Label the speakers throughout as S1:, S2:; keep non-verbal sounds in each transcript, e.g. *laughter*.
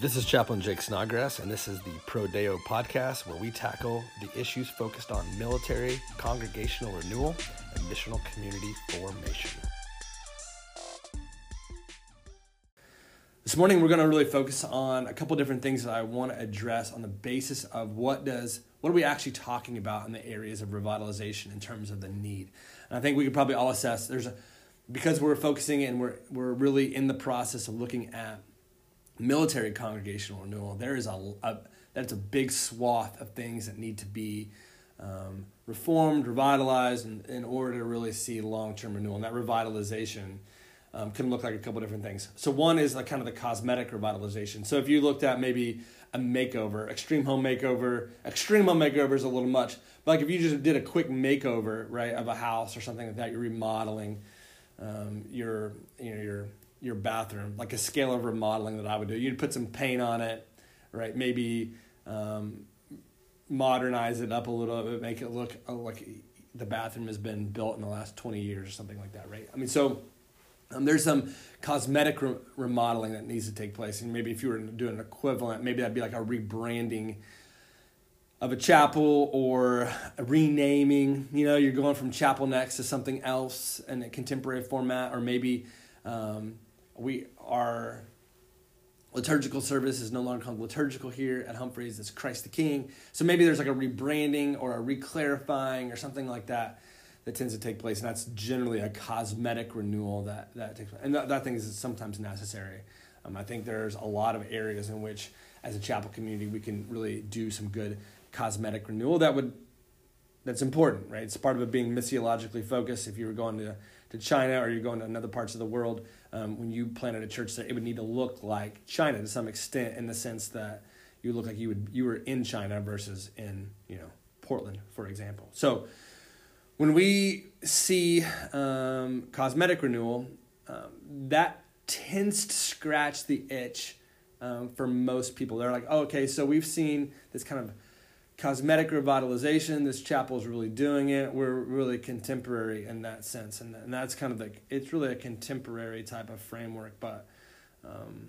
S1: This is Chaplain Jake Snodgrass, and this is the Pro Deo podcast where we tackle the issues focused on military, congregational renewal, and missional community formation. This morning, we're going to really focus on a couple different things that I want to address on the basis of what does what are we actually talking about in the areas of revitalization in terms of the need. And I think we could probably all assess there's a because we're focusing and we're we're really in the process of looking at military congregational renewal, there is a, a that's a big swath of things that need to be um, reformed, revitalized, in, in order to really see long term renewal. And that revitalization um, can look like a couple different things. So one is like kind of the cosmetic revitalization. So if you looked at maybe a makeover, extreme home makeover, extreme home makeover is a little much. But like if you just did a quick makeover, right, of a house or something like that, you're remodeling um, your you know your your bathroom, like a scale of remodeling that I would do. You'd put some paint on it, right? Maybe um, modernize it up a little bit, make it look uh, like the bathroom has been built in the last 20 years or something like that, right? I mean, so um, there's some cosmetic re- remodeling that needs to take place. And maybe if you were doing an equivalent, maybe that'd be like a rebranding of a chapel or a renaming. You know, you're going from Chapel Next to something else in a contemporary format, or maybe um, we our liturgical service is no longer called liturgical here at Humphreys. It's Christ the King. So maybe there's like a rebranding or a reclarifying or something like that that tends to take place, and that's generally a cosmetic renewal that that takes place. And that, that thing is sometimes necessary. Um, I think there's a lot of areas in which, as a chapel community, we can really do some good cosmetic renewal that would that's important, right? It's part of it being missiologically focused. If you were going to to China or you're going to another parts of the world, um, when you planted a church there, it would need to look like China to some extent, in the sense that you look like you would you were in China versus in you know Portland, for example. So when we see um, cosmetic renewal, um, that tends to scratch the itch um, for most people. They're like, oh, okay, so we've seen this kind of cosmetic revitalization. This chapel is really doing it. We're really contemporary in that sense, and and that's kind of like it's really a contemporary type of framework. But, um,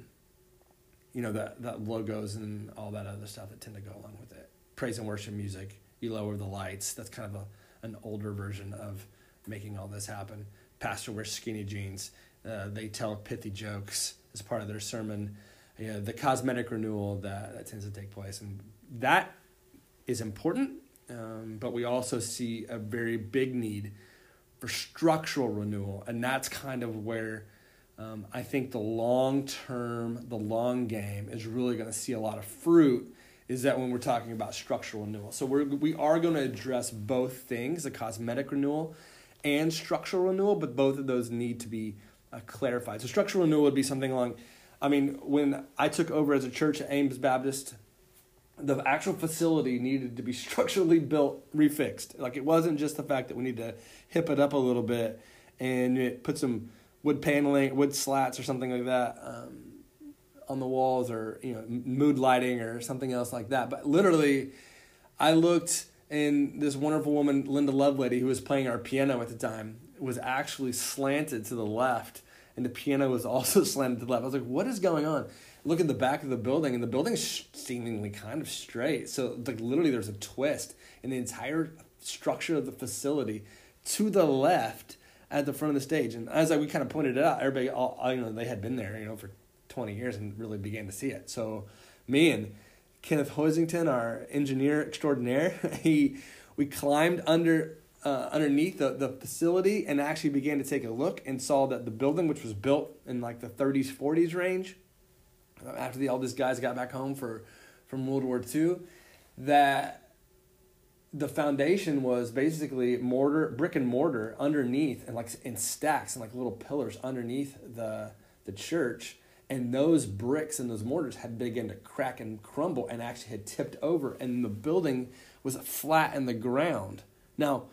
S1: you know, that that logos and all that other stuff that tend to go along with it. Praise and worship music. You lower the lights. That's kind of a an older version of making all this happen. Pastor wears skinny jeans. Uh, they tell pithy jokes as part of their sermon. Yeah, the cosmetic renewal that, that tends to take place, and that is important, um, but we also see a very big need for structural renewal, and that's kind of where um, I think the long term, the long game is really going to see a lot of fruit. Is that when we're talking about structural renewal? So we're we are going to address both things, the cosmetic renewal and structural renewal, but both of those need to be uh, clarified. So structural renewal would be something along. I mean, when I took over as a church at Ames Baptist the actual facility needed to be *laughs* structurally built, refixed. Like it wasn't just the fact that we need to hip it up a little bit and put some wood paneling, wood slats, or something like that um, on the walls, or you know, mood lighting, or something else like that. But literally, I looked, and this wonderful woman, Linda Lovelady, who was playing our piano at the time, was actually slanted to the left, and the piano was *laughs* also slanted to the left. I was like, "What is going on?" Look at the back of the building, and the building's seemingly kind of straight. So, like, literally, there's a twist in the entire structure of the facility to the left at the front of the stage. And as I, we kind of pointed it out, everybody, all, you know, they had been there, you know, for 20 years and really began to see it. So, me and Kenneth Hoisington, our engineer extraordinaire, *laughs* he we climbed under uh, underneath the, the facility and actually began to take a look and saw that the building, which was built in like the 30s, 40s range, after the these guys got back home for from World War II, that the foundation was basically mortar, brick and mortar underneath, and like in stacks and like little pillars underneath the the church. And those bricks and those mortars had begun to crack and crumble, and actually had tipped over, and the building was flat in the ground. Now,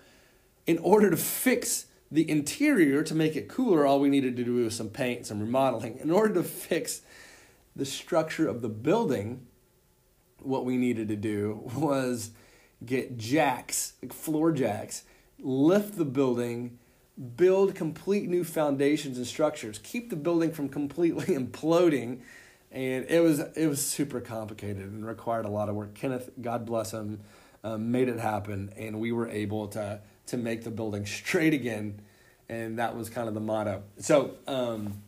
S1: in order to fix the interior to make it cooler, all we needed to do was some paint, some remodeling. In order to fix the structure of the building, what we needed to do *laughs* was get jacks, like floor jacks, lift the building, build complete new foundations and structures, keep the building from completely *laughs* imploding and it was it was super complicated and required a lot of work. Kenneth, God bless him, um, made it happen, and we were able to to make the building *laughs* straight again, and that was kind of the motto. So. Um,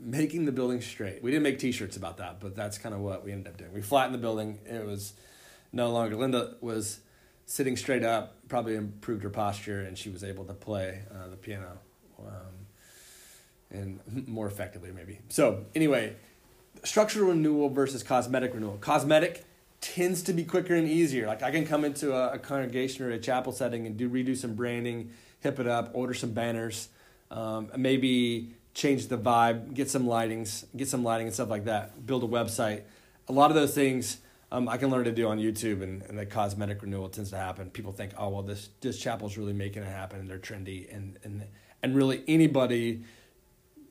S1: making the building straight. We didn't make T-shirts about that, but that's kind of what we ended up doing. We flattened the building. It was no longer. Linda was sitting straight up, probably improved her posture, and she was able to play uh, the piano, um, and *laughs* more effectively maybe. So anyway, structural renewal versus cosmetic renewal. Cosmetic tends to be quicker and easier. Like I can come into a, a congregation or a chapel setting and do redo some branding, hip it up, order some banners, um, maybe change the vibe, get some lightings, get some lighting and stuff like that. Build a website. A lot of those things um, I can learn to do on YouTube, and, and the cosmetic renewal tends to happen. People think, oh well, this this chapel's really making it happen, and they're trendy, and and and really anybody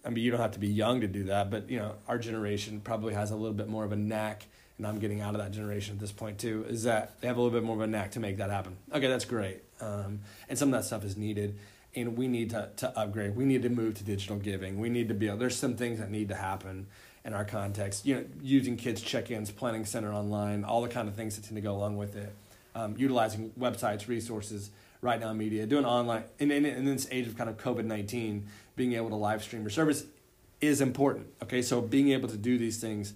S1: I mean, you don't have to be young to do that, but you know, our generation probably has a little bit more of a knack, and I'm getting out of that generation at this point too. Is that they have a little bit more of a knack to make that happen? Okay, that's great, um, and some of that stuff is needed, and we need to to upgrade. We need to move to digital giving. We need to be. There's some things that need to happen in our context. You know, using kids check-ins, planning center online, all the kind of things that tend to go along with it. Um, utilizing websites, resources, right now media, doing online in, in, in this age of kind of COVID nineteen being able to live stream your service is important. Okay, so being able to do these things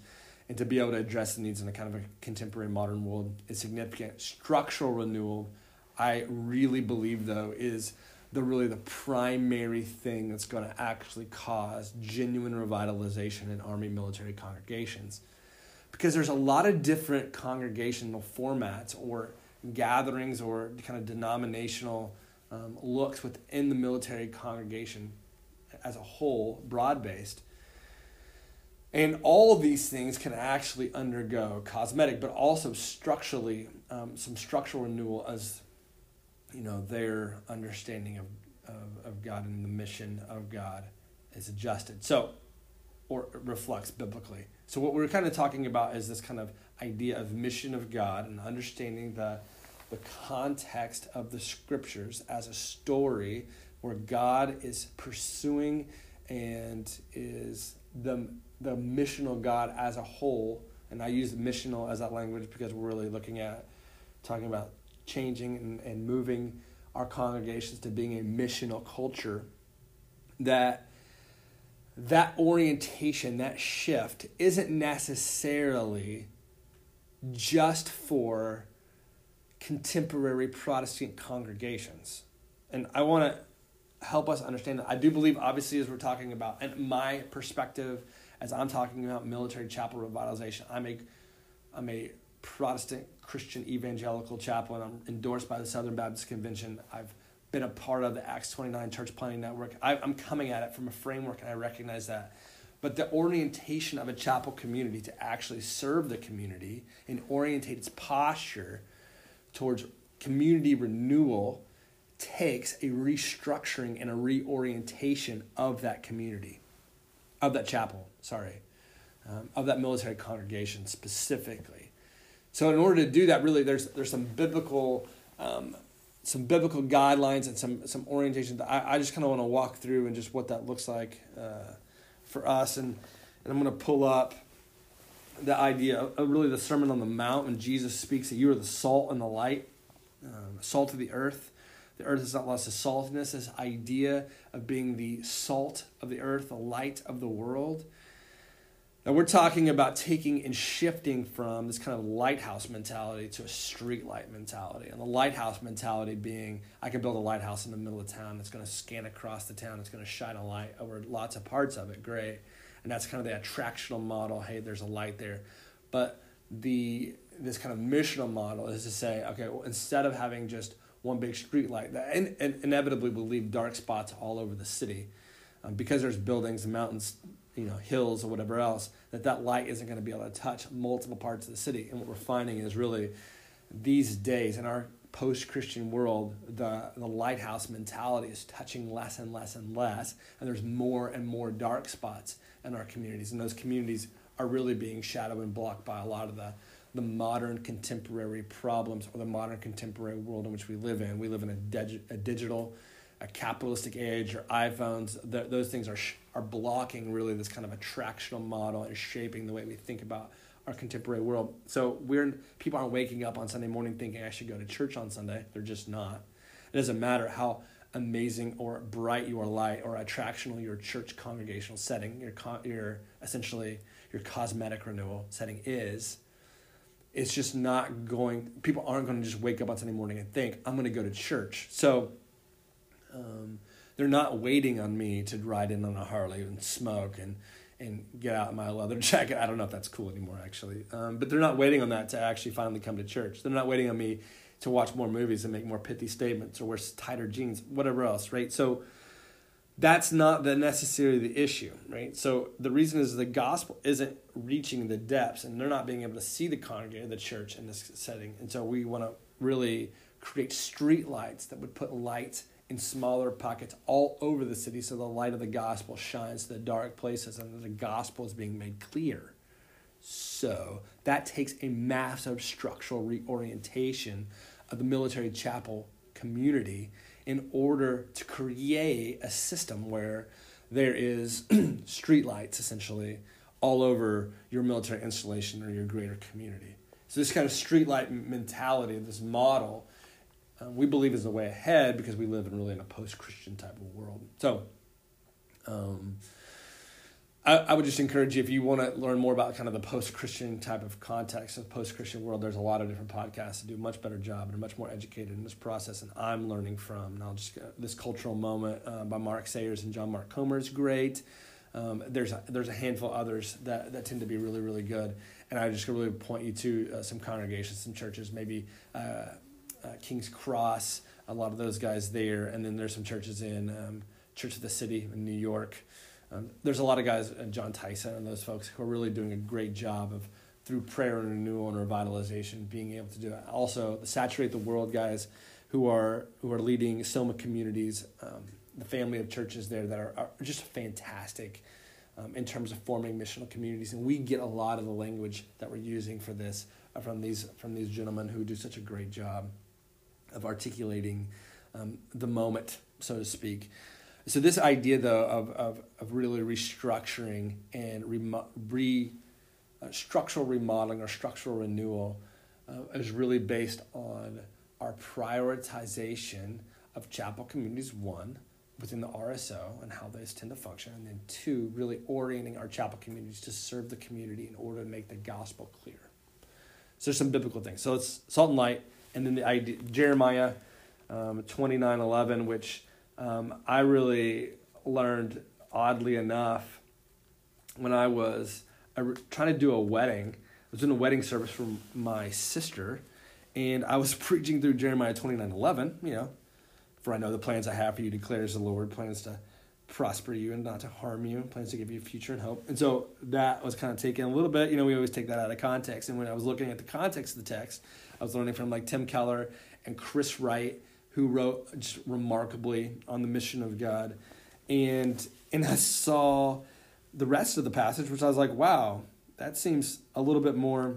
S1: and to be able to address the needs in a kind of a contemporary modern world is significant. Structural renewal, I really believe though, is the really the primary thing that's going to actually cause genuine revitalization in army military congregations. Because there's a lot of different congregational formats or gatherings or kind of denominational um, looks within the military congregation as a whole, broad based. And all of these things can actually undergo cosmetic, but also structurally, um, some structural renewal as you know their understanding of, of, of God and the mission of God is adjusted. So, or reflects biblically. So, what we're kind of talking about is this kind of idea of mission of God and understanding the, the context of the scriptures as a story where God is pursuing and is the, the missional God as a whole. And I use missional as that language because we're really looking at talking about changing and, and moving our congregations to being a missional culture. That that orientation, that shift, isn't necessarily just for contemporary Protestant congregations. And I want to help us understand that. I do believe, obviously, as we're talking about, and my perspective, as I'm talking about military chapel revitalization, I'm a, I'm a Protestant Christian evangelical chaplain. I'm endorsed by the Southern Baptist Convention. I've been a part of the Acts 29 Church Planting Network. I, I'm coming at it from a framework, and I recognize that. But the orientation of a chapel community to actually serve the community and orientate its posture towards community renewal takes a restructuring and a reorientation of that community, of that chapel, sorry, um, of that military congregation specifically. So in order to do that, really, there's there's some biblical um, some biblical guidelines and some some orientation that I, I just kind of want to walk through and just what that looks like uh, for us. And and I'm going to pull up the idea of really the Sermon on the Mount when Jesus speaks that you are the salt and the light, um, salt of the earth. The earth has not lost its saltiness, this idea of being the salt of the earth, the light of the world. Now, we're talking about taking and shifting from this kind of lighthouse mentality to a street light mentality. And the lighthouse mentality being I can build a lighthouse in the middle of town that's going to scan across the town, it's going to shine a light over lots of parts of it. Great. And that's kind of the attractional model. Hey, there's a light there. But the this kind of missional model is to say, okay, well, instead of having just one big street light that in, in, inevitably will leave dark spots all over the city um, because there's buildings mountains you know hills or whatever else that that light isn't going to be able to touch multiple parts of the city and what we're finding is really these days in our post-christian world the, the lighthouse mentality is touching less and less and less and there's more and more dark spots in our communities and those communities are really being shadowed and blocked by a lot of the the modern contemporary problems or the modern contemporary world in which we live in. We live in a, dig- a digital a capitalistic age or iPhones, th- those things are sh- are blocking really this kind of attractional model and shaping the way we think about our contemporary world. So we're people aren't waking up on Sunday morning thinking I should go to church on Sunday. They're just not. It doesn't matter how amazing or bright your light or attractional your church congregational setting, your your essentially your cosmetic renewal setting is. It's just not going. People aren't going to just wake up on Sunday morning and think I'm going to go to church. So. Um, they're not waiting on me to ride in on a Harley and smoke and and get out my leather *laughs* jacket. I don't know if that's cool anymore, actually. Um, but they're not waiting on that to actually finally come to church. They're not waiting on me to watch more movies and make more pithy statements or wear tighter jeans, whatever else, right? So that's not the necessarily the issue, right? So the reason is the gospel isn't reaching the depths, and they're not being able to see the congregation, the church in this setting. And so we want to really create street lights that would put light in smaller pockets all over the city so the light of the gospel shines to the dark places and the gospel is being made clear. So that takes a massive structural reorientation of the military chapel community in order to create a system where there is *clears throat* street lights essentially all over your military installation or your greater community. So this kind of streetlight mentality, this model, uh, we believe is the way ahead because we live in really in a post-Christian type of world. So, um, I, I would just encourage you if you want to learn more about kind of the post-Christian type of context of post-Christian world. There's a lot of different podcasts that do a much better job and are much more educated in this process, and I'm learning from. And I'll just this cultural moment uh, by Mark Sayers and John Mark Comer is great. Um, there's a, there's a handful others that, that tend to be really really good, and I just really point you to uh, some congregations, some churches, maybe uh, uh, King's Cross, a lot of those guys there, and then there's some churches in um, Church of the City in New York. Um, there's a lot of guys, uh, Jon Tyson and those folks, who are really doing a great job of through prayer and renewal and revitalization, being able to do it. Also, the saturate the world guys, who are who are leading Soma communities, um, the family of churches there that are, are just fantastic. Um, in terms of forming missional communities, and we get a lot of the language that we're using for this uh, from these from these gentlemen who do such a great job of articulating um, the moment, so to speak. So this idea, though, of, of, of really restructuring and remo- re, uh, structural remodeling or structural renewal uh, is really based on our prioritization of chapel communities, one, within the RSO and how those tend to function, and then two, really orienting our chapel communities to serve the community in order to make the gospel clear. So there's some biblical things. So it's salt and light, and then the idea, Jeremiah um, 29 11, which um, I really learned oddly enough when I was trying to do a wedding. I was in a wedding service for my sister, and I was *laughs* preaching through Jeremiah 29 11, you know, for I know the plans I have for you, declares the Lord, plans to prosper you and not to harm you, plans to give you future and hope. And so that was kind of taken a little bit, you know, we always take that out of context. And when I was looking at the context of the text, I was learning from like Tim Keller and Chris Wright, who wrote just remarkably on the mission of God. And and I saw the rest of the passage, which I was like, wow, that seems a little bit more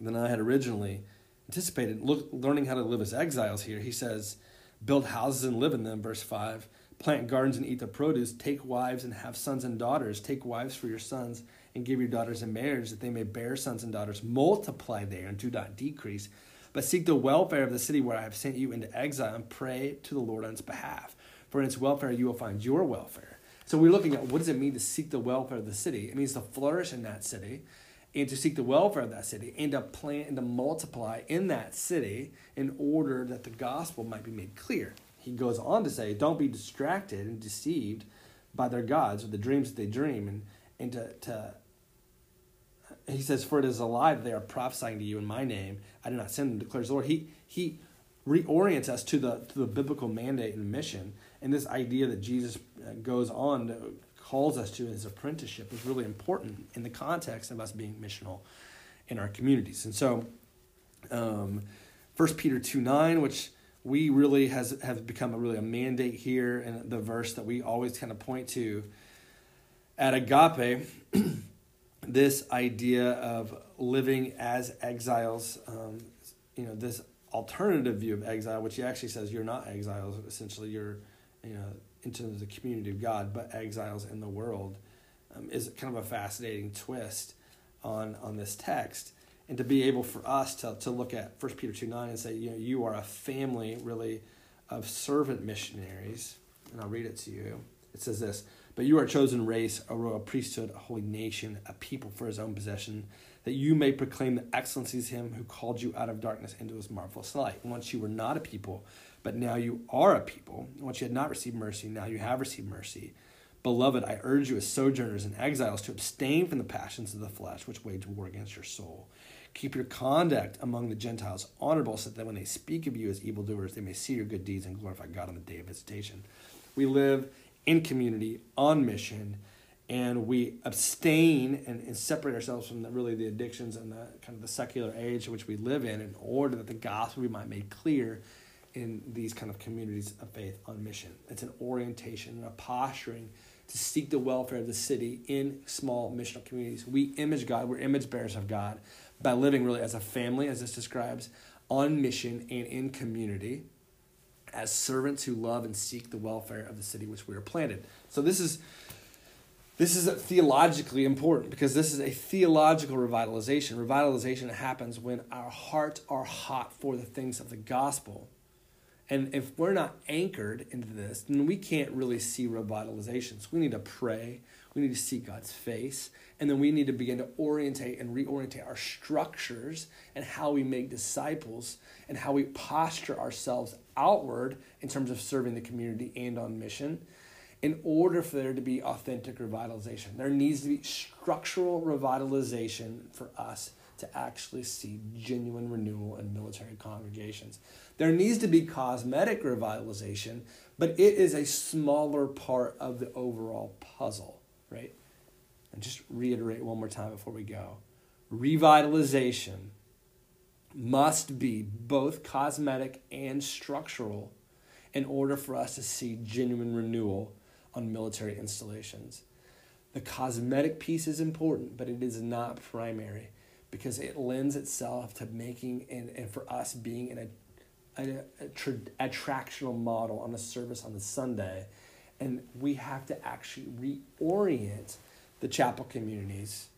S1: than I had originally anticipated. Look, learning how to live as exiles here, he says, build houses and live in them, verse 5. Plant gardens and eat the produce. Take wives and have sons and daughters. Take wives for your sons and give your daughters in marriage that they may bear sons and daughters. Multiply there and do not decrease. But seek the welfare of the city where I have sent you into exile and pray to the Lord on its behalf. For in its welfare you will find your welfare. So we're looking at what does it mean to seek the welfare of the city? It means to flourish in that city and to seek the welfare of that city and to plant and to multiply in that city in order that the gospel might be made clear. He goes on to say, Don't be distracted and deceived by their gods or the dreams that they dream and, and to, to he says, For it is alive, they are prophesying to you in my name. I do not send them, declares the Lord. He, he reorients us to the, to the biblical mandate and mission. And this idea that Jesus uh, goes on, to, calls us to his apprenticeship is really important in the context of us being missional in our communities. And so, um, 1 Peter 2 9, which we really has have become a really a mandate here and the verse that we always kind of point to at agape *clears throat* this idea of living as exiles, um, you know, this alternative view of exile, which he actually says you're not exiles. Essentially, you're you know, into the community of God, but exiles in the world, um, is kind of a fascinating twist on on this text. And to be able for us to, to look at 1 Peter 2 9 and say, you know, you are a family really of servant missionaries. And I'll read it to you. It says this But you are a chosen race, a royal priesthood, a holy nation, a people for his own possession, that you may proclaim the excellencies of him who called you out of darkness into his marvelous light. Once you were not a people, but now you are a people. Once you had not received mercy, now you have received mercy. Beloved, I urge you as sojourners and exiles to abstain from the passions of the flesh which wage war against your soul. Keep your conduct among the Gentiles honorable, so that when they speak of you as evildoers, they may see your good deeds and glorify God on the day of visitation. We live in community, on mission, and we abstain and, and separate ourselves from the, really the addictions and the kind of the secular age in which we live in, in order that the gospel we might make clear in these kind of communities of faith on mission. It's an orientation and a posturing to seek the welfare of the city in small missional communities. We image God, we're image bearers of God by living really as a family, as this describes, on mission and in community, as servants who love and seek the welfare of the city which we are planted. So this is this is theologically important because this is a theological revitalization. Revitalization happens when our hearts are hot for the things of the gospel and if we're not anchored into this, then we can't really see revitalizations. We need to pray. We need to see God's face. And then we need to begin to orientate and reorientate our structures and how we make disciples and how we posture ourselves outward in terms of serving the community and on mission in order for there to be authentic revitalization. There needs to be structural revitalization for us to actually see genuine renewal in military congregations. There needs to be cosmetic revitalization, but it is a smaller part of the overall puzzle, right? And just reiterate one more time before we go. Revitalization must be both cosmetic and structural in order for us to see genuine renewal on military installations. The cosmetic piece is important, but it is not primary because it lends itself to making and, and for us being in a a, a tra- attractional model on a service on the Sunday, and we have to actually reorient the chapel communities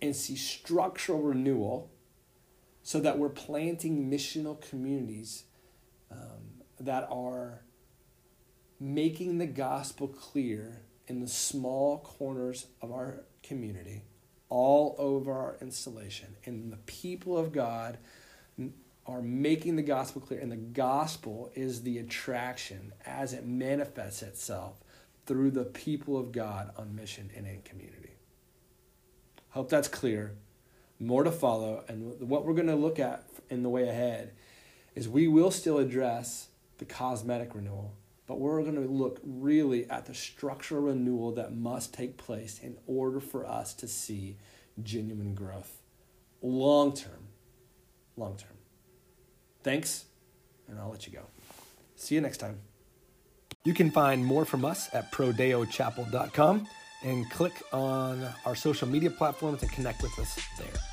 S1: and see structural renewal so that we're planting missional communities um, that are making the gospel clear in the small corners of our community, all over our installation, and the people of God are making the gospel clear, and the gospel is the attraction as it manifests itself through the people of God on mission and in community. Hope that's clear. More to follow, and what we're going to look at in the way ahead is we will still address the cosmetic renewal, but we're going to look really at the structural renewal that must take place in order for us to see genuine growth long term. Long term. Thanks, and I'll let you go. See you next time. You can find more from us at prodeochapel.com and click on our social media platforms and connect with us there.